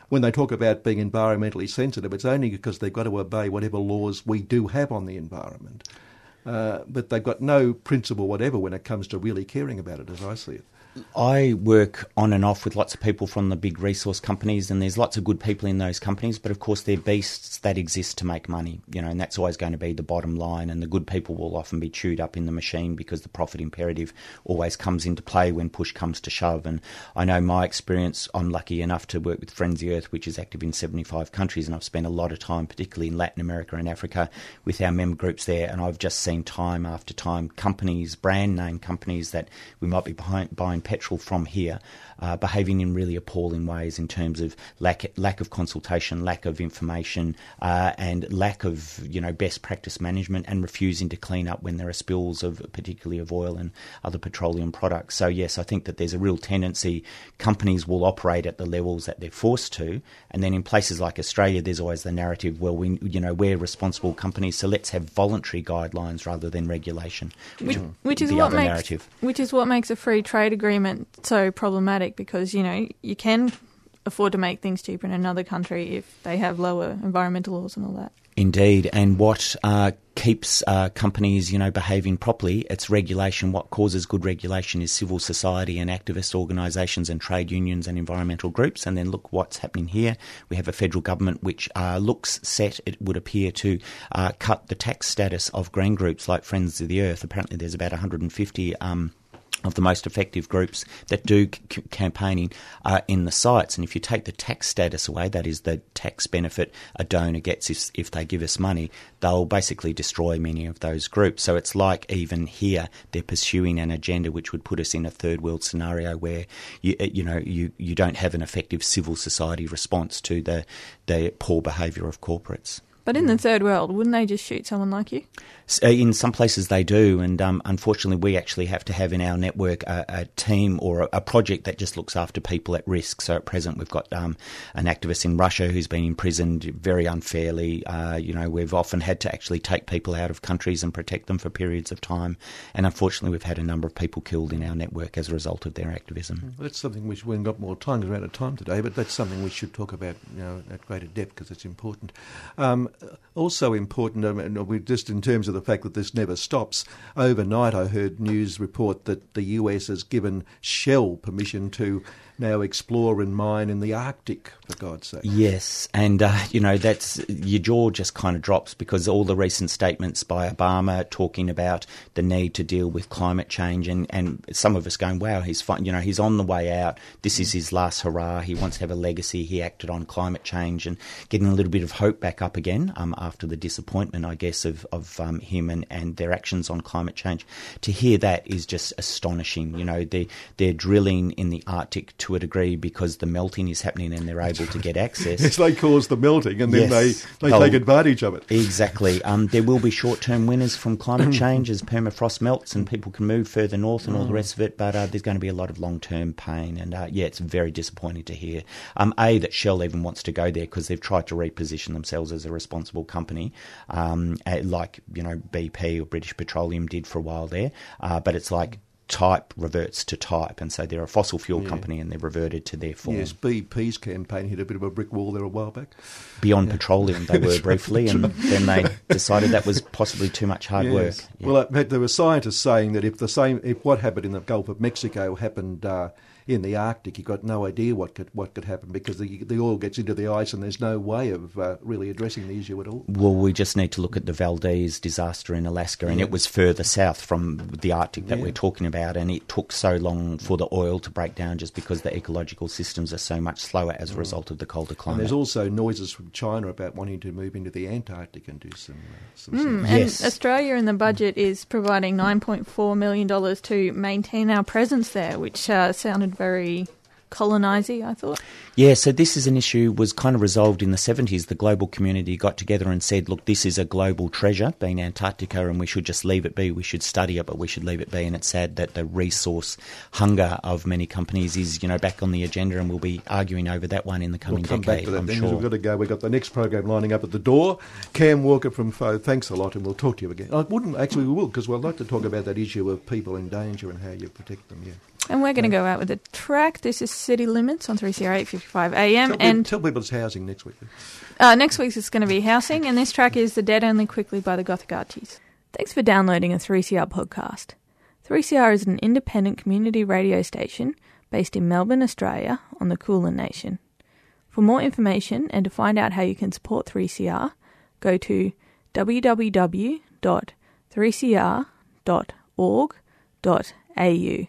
when they talk about being environmentally sensitive, it's only because they've got to obey whatever laws we do have on the environment. Uh, but they've got no principle whatever when it comes to really caring about it, as I see it. I work on and off with lots of people from the big resource companies, and there's lots of good people in those companies. But of course, they're beasts that exist to make money, you know, and that's always going to be the bottom line. And the good people will often be chewed up in the machine because the profit imperative always comes into play when push comes to shove. And I know my experience. I'm lucky enough to work with Friends of the Earth, which is active in 75 countries, and I've spent a lot of time, particularly in Latin America and Africa, with our member groups there. And I've just seen time after time companies, brand name companies that we might be buying petrol from here uh, behaving in really appalling ways in terms of lack lack of consultation, lack of information, uh, and lack of you know best practice management, and refusing to clean up when there are spills of particularly of oil and other petroleum products. So yes, I think that there's a real tendency companies will operate at the levels that they're forced to, and then in places like Australia, there's always the narrative, well, we you know we're responsible companies, so let's have voluntary guidelines rather than regulation, which, which is the what makes narrative. which is what makes a free trade agreement so problematic because you know you can afford to make things cheaper in another country if they have lower environmental laws and all that. Indeed, and what uh, keeps uh, companies, you know, behaving properly? It's regulation. What causes good regulation is civil society and activist organisations and trade unions and environmental groups. And then look what's happening here. We have a federal government which uh, looks set. It would appear to uh, cut the tax status of green groups like Friends of the Earth. Apparently, there's about 150. Um, of the most effective groups that do c- campaigning uh, in the sites. And if you take the tax status away, that is the tax benefit a donor gets if, if they give us money, they'll basically destroy many of those groups. So it's like even here they're pursuing an agenda which would put us in a third world scenario where you uh, you know you, you don't have an effective civil society response to the the poor behaviour of corporates. But in the third world, wouldn't they just shoot someone like you? Uh, in some places they do, and um, unfortunately, we actually have to have in our network a, a team or a, a, project that just looks after people at risk. So at present, we've got um, an activist in Russia who's been imprisoned very unfairly. Uh, you know, we've often had to actually take people out of countries and protect them for periods of time, and unfortunately, we've had a number of people killed in our network as a result of their activism. Well, that's something which we've got more time because we're out of time today, but that's something we should talk about you know, at greater depth because it's important. Um, also important, um, just in terms of the fact that this never stops. Overnight, I heard news report that the US has given Shell permission to now explore and mine in the Arctic, for God's sake. Yes, and uh, you know that's your jaw just kind of drops because all the recent statements by Obama talking about the need to deal with climate change, and, and some of us going, "Wow, he's fine." You know, he's on the way out. This is his last hurrah. He wants to have a legacy. He acted on climate change and getting a little bit of hope back up again um, after the disappointment, I guess, of of um, him and, and their actions on climate change. To hear that is just astonishing. You know, they they're drilling in the Arctic to a degree because the melting is happening and they're able to get access. yes, they cause the melting and then Yes. they, they take advantage of it. Exactly. Um, there will be short-term winners from climate change as permafrost melts and people can move further north and all the rest of it. But uh, there's going to be a lot of long-term pain, and uh, yeah, it's very disappointing to hear. Um, a that Shell even wants to go there because they've tried to reposition themselves as a responsible company, um, like you know BP or British Petroleum did for a while there. Uh, but it's like type reverts to type, and so they're a fossil fuel company and they've reverted to their form. Yes, BP's campaign hit a bit of a brick wall there a while back. Beyond petroleum, they were briefly, and then they decided that was possibly too much hard Yes. work. Yeah. Well, there were scientists saying that if the same, if what happened in the Gulf of Mexico happened uh, in the Arctic, you've got no idea what could what could happen because the the oil gets into the ice and there's no way of uh, really addressing the issue at all. Well, we just need to look at the Valdez disaster in Alaska, and it was further south from the Arctic that Yeah. we're talking about, and it took so long for the oil to break down just because the ecological systems are so much slower as a result of the colder And climate. there's also noises from China about wanting to move into the Antarctic and do some. Uh, some Mm, things. and Yes. Australia in the budget is providing $9.4 million to maintain our presence there, which uh, sounded very colonising, I thought. Yeah, so this is an issue was kind of resolved in the 70s. The global community got together and said, look, this is a global treasure, being Antarctica, and we should just leave it be. We should study it, but we should leave it be. And it's sad that the resource hunger of many companies is, you know, back on the agenda, and we'll be arguing over that one in the coming We'll come decade, back to that I'm then 'cause sure. we've got to go. We've got the next program lining up at the door. Cam Walker from FO, thanks a lot, and we'll talk to you again. I wouldn't actually, we will because we'd like to talk about that issue of people in danger and how you protect them. Yeah, And we're going to go out with a track. This is City Limits on 3CR 855 AM. tell, And tell people it's housing next week. uh, next week's is going to be Housing. And this track is The Dead Only Quickly by the Gothic Archies. Thanks for downloading a 3CR podcast. 3CR is an independent community radio station based in Melbourne, Australia, on the Kulin Nation. For more information and to find out how you can support 3CR, go to www.3cr.org.au.